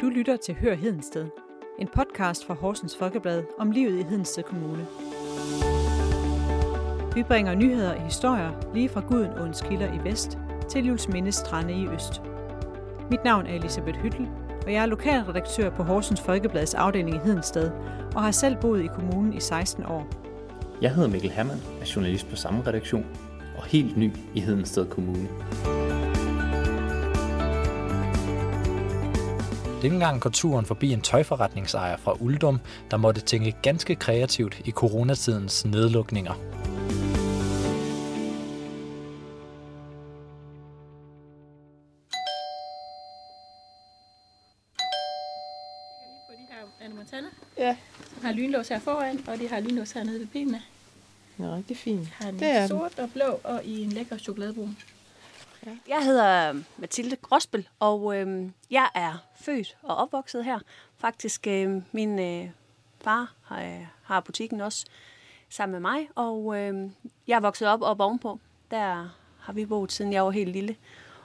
Du lytter til Hør Hedensted, en podcast fra Horsens Folkeblad om livet i Hedensted Kommune. Vi bringer nyheder og historier lige fra Gudenåens kilder i vest til Julesminde strande i øst. Mit navn er Elisabeth Hyttel, og jeg er lokalredaktør på Horsens Folkeblads afdeling i Hedensted og har selv boet i kommunen i 16 år. Jeg hedder Mikkel Hermann, er journalist på samme redaktion og helt ny i Hedensted Kommune. Denne gang går turen forbi en tøjforretningsejer fra Uldum, der måtte tænke ganske kreativt i coronatidens nedlukninger. på de her Anna Montana, Ja, som har lynlås her foran, og de har lynlås hernede ved benene. den er rigtig fin. Har en Det er den. sort og blå, og i en lækker chokoladebrun. Jeg hedder Mathilde Gråsbøl, og øh, jeg er født og opvokset her. Faktisk, øh, min øh, far har, har butikken også sammen med mig, og øh, jeg er vokset op op ovenpå. Der har vi boet, siden jeg var helt lille.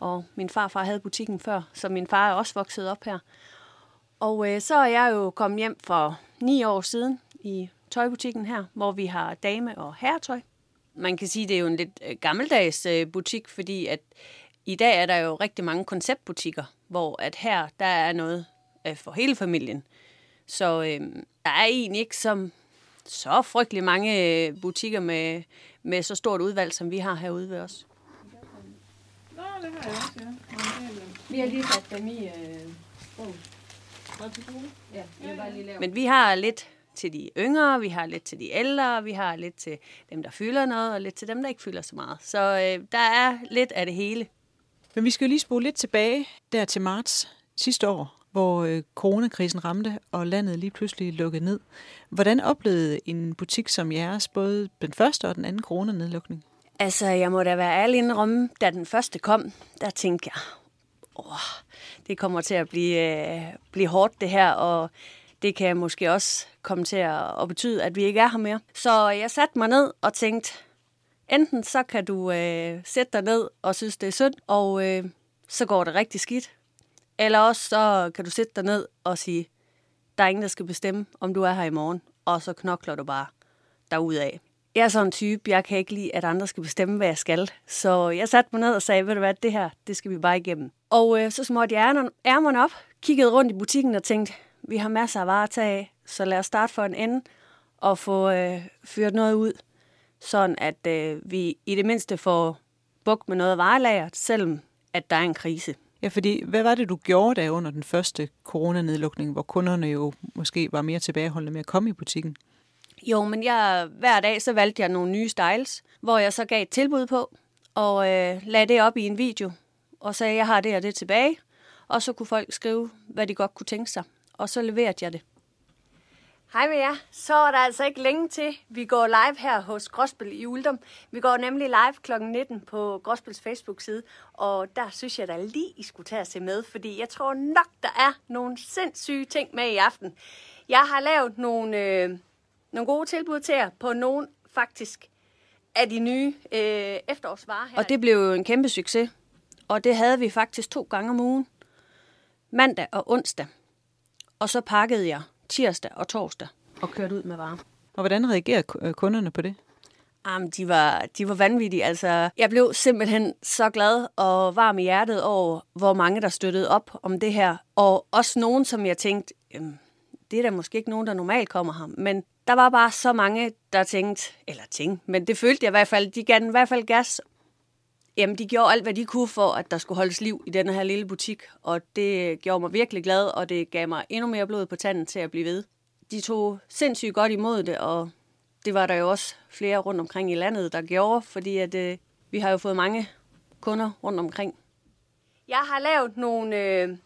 Og min farfar havde butikken før, så min far er også vokset op her. Og øh, så er jeg jo kommet hjem for ni år siden i tøjbutikken her, hvor vi har dame- og herretøj. Man kan sige, det er jo en lidt øh, gammeldags øh, butik, fordi at i dag er der jo rigtig mange konceptbutikker, hvor at her, der er noget øh, for hele familien. Så øh, der er egentlig ikke som så frygtelig mange butikker med, med så stort udvalg, som vi har herude ved os. Nå, det har jeg også, ja. Vi har lige sat dem i øh, Ja, jeg bare lige Men vi har lidt til de yngre, vi har lidt til de ældre, vi har lidt til dem, der fylder noget, og lidt til dem, der ikke fylder så meget. Så øh, der er lidt af det hele. Men vi skal jo lige spole lidt tilbage der til marts sidste år, hvor øh, coronakrisen ramte, og landet lige pludselig lukkede ned. Hvordan oplevede en butik som jeres både den første og den anden coronanedlukning? Altså, jeg må da være ærlig indrømme, da den første kom, der tænkte jeg, åh, det kommer til at blive, øh, blive hårdt det her, og det kan måske også komme til at, at betyde, at vi ikke er her mere. Så jeg satte mig ned og tænkte, enten så kan du øh, sætte dig ned og synes, det er synd, og øh, så går det rigtig skidt. Eller også så kan du sætte dig ned og sige, der er ingen, der skal bestemme, om du er her i morgen, og så knokler du bare derudaf. Jeg er sådan en type, jeg kan ikke lide, at andre skal bestemme, hvad jeg skal. Så jeg satte mig ned og sagde, ved du hvad, det her, det skal vi bare igennem. Og øh, så småtte jeg ærmerne op, kiggede rundt i butikken og tænkte, vi har masser af varer at tage af, så lad os starte for en ende og få øh, fyret noget ud, sådan at øh, vi i det mindste får bukt med noget af varelager, selvom at der er en krise. Ja, fordi hvad var det, du gjorde der under den første coronanedlukning, hvor kunderne jo måske var mere tilbageholdende med at komme i butikken? Jo, men jeg, hver dag så valgte jeg nogle nye styles, hvor jeg så gav et tilbud på, og øh, lagde det op i en video, og sagde, jeg har det og det tilbage, og så kunne folk skrive, hvad de godt kunne tænke sig, og så leverede jeg det. Hej med jer. Så er der altså ikke længe til. Vi går live her hos Gråsbøl i Uldum. Vi går nemlig live kl. 19 på Gråsbøls Facebook-side, og der synes jeg da lige, I skulle tage at se med, fordi jeg tror nok, der er nogle sindssyge ting med i aften. Jeg har lavet nogle, øh, nogle gode tilbud til jer på nogle faktisk af de nye øh, efterårsvarer her. Og det blev jo en kæmpe succes, og det havde vi faktisk to gange om ugen. Mandag og onsdag. Og så pakkede jeg tirsdag og torsdag og kørte ud med varer. Og hvordan reagerer øh, kunderne på det? Jamen, de var, de var vanvittige. Altså, jeg blev simpelthen så glad og varm i hjertet over, hvor mange der støttede op om det her. Og også nogen, som jeg tænkte, øhm, det er der måske ikke nogen, der normalt kommer her. Men der var bare så mange, der tænkte, eller tænkte, men det følte jeg i hvert fald, de gav den i hvert fald gas. Jamen, de gjorde alt, hvad de kunne for, at der skulle holdes liv i den her lille butik. Og det gjorde mig virkelig glad, og det gav mig endnu mere blod på tanden til at blive ved. De tog sindssygt godt imod det, og det var der jo også flere rundt omkring i landet, der gjorde, fordi at, øh, vi har jo fået mange kunder rundt omkring. Jeg har lavet nogle, øh,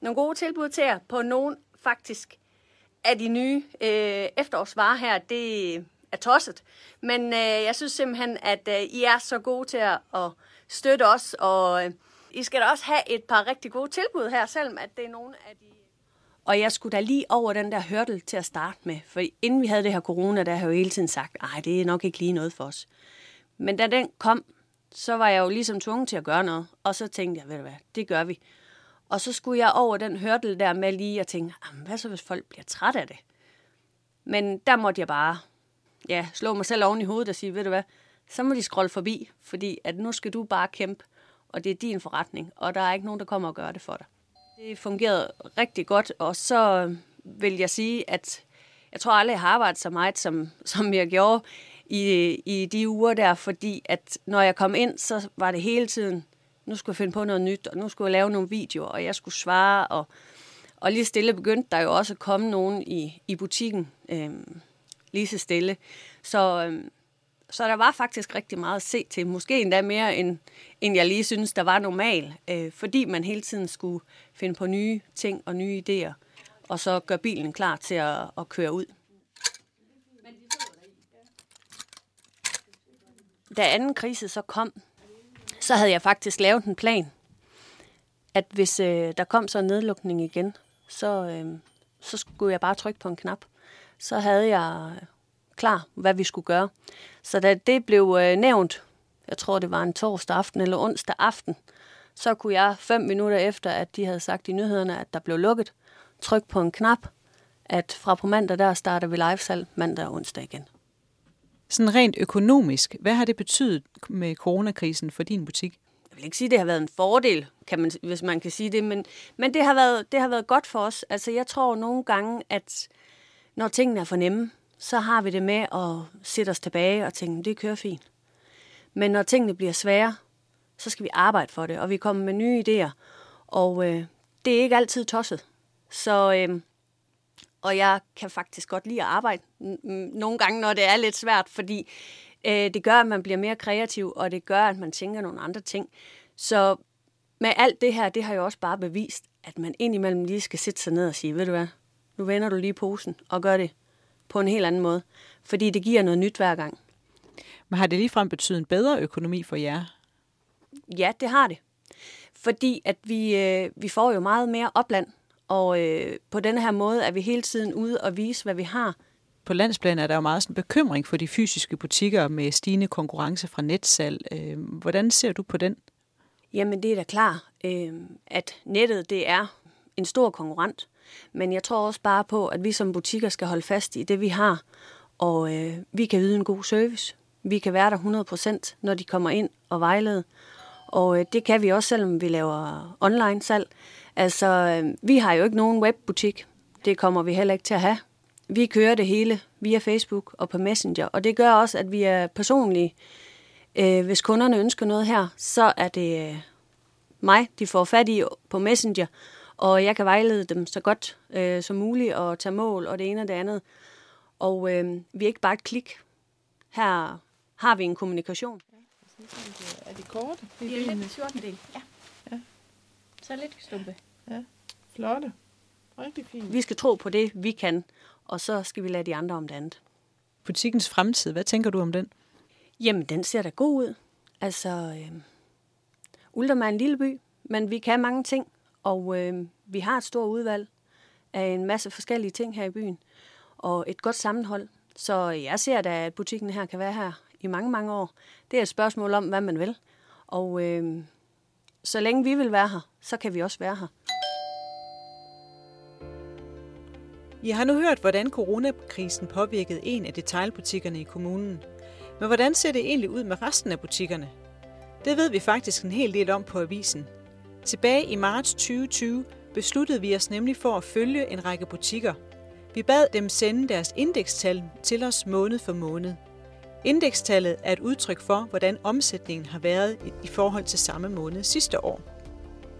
nogle gode tilbud til jer på nogle faktisk af de nye øh, efterårsvarer her. Det er tosset, men øh, jeg synes simpelthen, at øh, I er så gode til at, at støtte os, og øh, I skal da også have et par rigtig gode tilbud her, selvom at det er nogle af de... Og jeg skulle da lige over den der hørtel til at starte med, for inden vi havde det her corona, der har jeg jo hele tiden sagt, nej, det er nok ikke lige noget for os. Men da den kom, så var jeg jo ligesom tvunget til at gøre noget, og så tænkte jeg, ved du hvad, det gør vi. Og så skulle jeg over den hørtel der med lige at tænke, hvad så hvis folk bliver træt af det? Men der måtte jeg bare ja, slå mig selv oven i hovedet og sige, ved du hvad, så må de scrolle forbi, fordi at nu skal du bare kæmpe, og det er din forretning, og der er ikke nogen, der kommer og gør det for dig. Det fungerede rigtig godt, og så øh, vil jeg sige, at jeg tror aldrig, jeg har arbejdet så meget, som, som jeg gjorde i, i de uger der, fordi at når jeg kom ind, så var det hele tiden, nu skulle jeg finde på noget nyt, og nu skulle jeg lave nogle videoer, og jeg skulle svare, og, og lige stille begyndte der jo også at komme nogen i, i butikken, øh, lige så stille. Så, øh, så der var faktisk rigtig meget at se til. Måske endda mere, end, end jeg lige synes, der var normal. Øh, fordi man hele tiden skulle finde på nye ting og nye idéer. Og så gøre bilen klar til at, at køre ud. Da anden krise så kom, så havde jeg faktisk lavet en plan, at hvis øh, der kom så en nedlukning igen, så, øh, så skulle jeg bare trykke på en knap. Så havde jeg klar, hvad vi skulle gøre. Så da det blev øh, nævnt, jeg tror det var en torsdag aften eller onsdag aften, så kunne jeg fem minutter efter, at de havde sagt i nyhederne, at der blev lukket, trykke på en knap, at fra på mandag der starter vi livesalg mandag og onsdag igen. Sådan rent økonomisk, hvad har det betydet med coronakrisen for din butik? Jeg vil ikke sige, at det har været en fordel, kan man, hvis man kan sige det, men, men det, har været, det har været godt for os. Altså, jeg tror nogle gange, at når tingene er for nemme, så har vi det med at sætte os tilbage og tænke, det kører fint. Men når tingene bliver svære, så skal vi arbejde for det, og vi kommer med nye idéer. Og øh, det er ikke altid tosset. Så, øh, og jeg kan faktisk godt lide at arbejde nogle gange, når det er lidt svært, fordi øh, det gør, at man bliver mere kreativ, og det gør, at man tænker nogle andre ting. Så med alt det her, det har jo også bare bevist, at man indimellem lige skal sætte sig ned og sige, ved du hvad, nu vender du lige posen og gør det på en helt anden måde. Fordi det giver noget nyt hver gang. Men har det ligefrem betydet en bedre økonomi for jer? Ja, det har det. Fordi at vi, øh, vi får jo meget mere opland, og øh, på denne her måde er vi hele tiden ude og vise, hvad vi har. På landsplan er der jo meget sådan bekymring for de fysiske butikker med stigende konkurrence fra netsalg. Øh, hvordan ser du på den? Jamen det er da klart, øh, at nettet det er en stor konkurrent. Men jeg tror også bare på, at vi som butikker skal holde fast i det, vi har. Og øh, vi kan yde en god service. Vi kan være der 100%, når de kommer ind og vejlede. Og øh, det kan vi også, selvom vi laver online salg. Altså, øh, vi har jo ikke nogen webbutik. Det kommer vi heller ikke til at have. Vi kører det hele via Facebook og på Messenger, og det gør også, at vi er personlige. Øh, hvis kunderne ønsker noget her, så er det øh, mig, de får fat i på Messenger, og jeg kan vejlede dem så godt øh, som muligt og tage mål og det ene og det andet. Og øh, vi er ikke bare et klik. Her har vi en kommunikation. Ja, er de korte? Det er lidt 14 del, ja. ja. Så lidt stumpe. Ja, flotte. Rigtig fint. Vi skal tro på det, vi kan, og så skal vi lade de andre om det andet. Butikkens fremtid, hvad tænker du om den? Jamen, den ser da god ud. Altså, øh, Uldum er en lille by, men vi kan mange ting. Og øh, vi har et stort udvalg af en masse forskellige ting her i byen, og et godt sammenhold. Så jeg ser da, at butikken her kan være her i mange, mange år. Det er et spørgsmål om, hvad man vil. Og øh, så længe vi vil være her, så kan vi også være her. I har nu hørt, hvordan coronakrisen påvirkede en af detailbutikkerne i kommunen. Men hvordan ser det egentlig ud med resten af butikkerne? Det ved vi faktisk en hel del om på avisen – Tilbage i marts 2020 besluttede vi os nemlig for at følge en række butikker. Vi bad dem sende deres indekstal til os måned for måned. Indekstallet er et udtryk for, hvordan omsætningen har været i forhold til samme måned sidste år.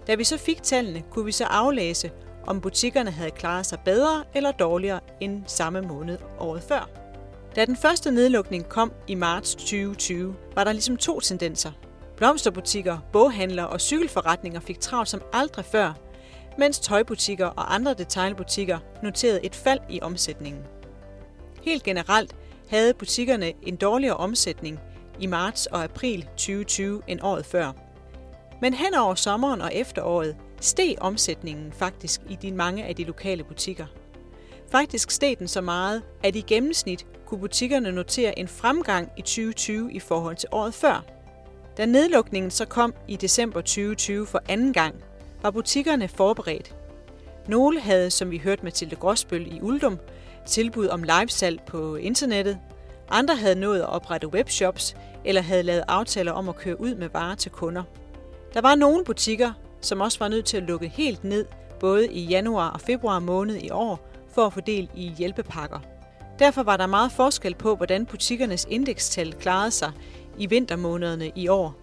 Da vi så fik tallene, kunne vi så aflæse, om butikkerne havde klaret sig bedre eller dårligere end samme måned året før. Da den første nedlukning kom i marts 2020, var der ligesom to tendenser. Blomsterbutikker, boghandlere og cykelforretninger fik travlt som aldrig før, mens tøjbutikker og andre detailbutikker noterede et fald i omsætningen. Helt generelt havde butikkerne en dårligere omsætning i marts og april 2020 end året før. Men hen over sommeren og efteråret steg omsætningen faktisk i de mange af de lokale butikker. Faktisk steg den så meget, at i gennemsnit kunne butikkerne notere en fremgang i 2020 i forhold til året før – da nedlukningen så kom i december 2020 for anden gang, var butikkerne forberedt. Nogle havde, som vi hørte Mathilde Gråsbøl i Uldum, tilbud om livesalg på internettet. Andre havde nået at oprette webshops eller havde lavet aftaler om at køre ud med varer til kunder. Der var nogle butikker, som også var nødt til at lukke helt ned, både i januar og februar måned i år, for at få del i hjælpepakker. Derfor var der meget forskel på, hvordan butikkernes indekstal klarede sig i vintermånederne i år.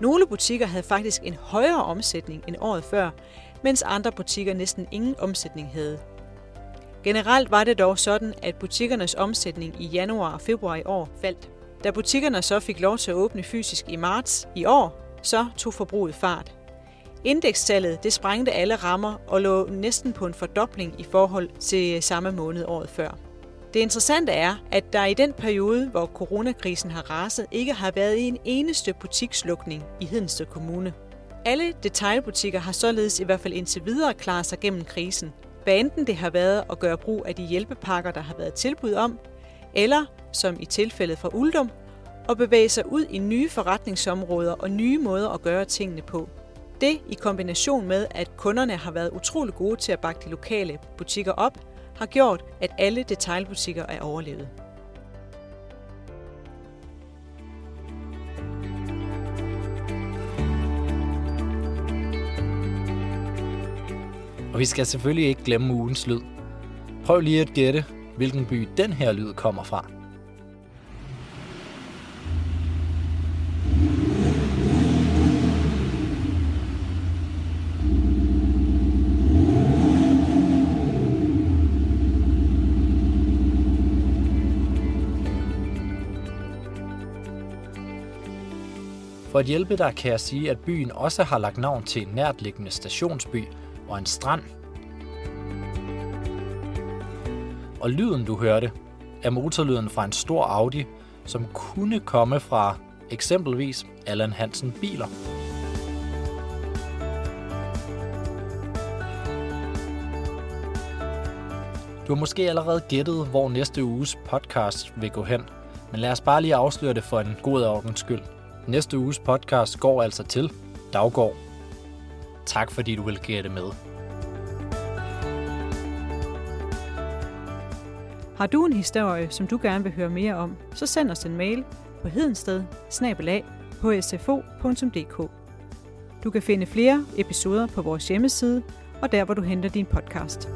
Nogle butikker havde faktisk en højere omsætning end året før, mens andre butikker næsten ingen omsætning havde. Generelt var det dog sådan, at butikkernes omsætning i januar og februar i år faldt. Da butikkerne så fik lov til at åbne fysisk i marts i år, så tog forbruget fart. Indekstallet det sprængte alle rammer og lå næsten på en fordobling i forhold til samme måned året før. Det interessante er, at der i den periode, hvor coronakrisen har raset, ikke har været en eneste butikslukning i Hedensted Kommune. Alle detailbutikker har således i hvert fald indtil videre klaret sig gennem krisen. Hvad enten det har været at gøre brug af de hjælpepakker, der har været tilbud om, eller, som i tilfældet fra Uldum, at bevæge sig ud i nye forretningsområder og nye måder at gøre tingene på. Det i kombination med, at kunderne har været utrolig gode til at bakke de lokale butikker op, har gjort, at alle detailbutikker er overlevet. Og vi skal selvfølgelig ikke glemme ugens lyd. Prøv lige at gætte, hvilken by den her lyd kommer fra. At hjælpe dig kan jeg sige, at byen også har lagt navn til en nærtliggende stationsby og en strand. Og lyden, du hørte, er motorlyden fra en stor Audi, som kunne komme fra eksempelvis Allan Hansen biler. Du har måske allerede gættet, hvor næste uges podcast vil gå hen, men lad os bare lige afsløre det for en god ordens skyld. Næste uges podcast går altså til Daggård. Tak fordi du vil gætte med. Har du en historie, som du gerne vil høre mere om, så send os en mail på hedensted Du kan finde flere episoder på vores hjemmeside og der, hvor du henter din podcast.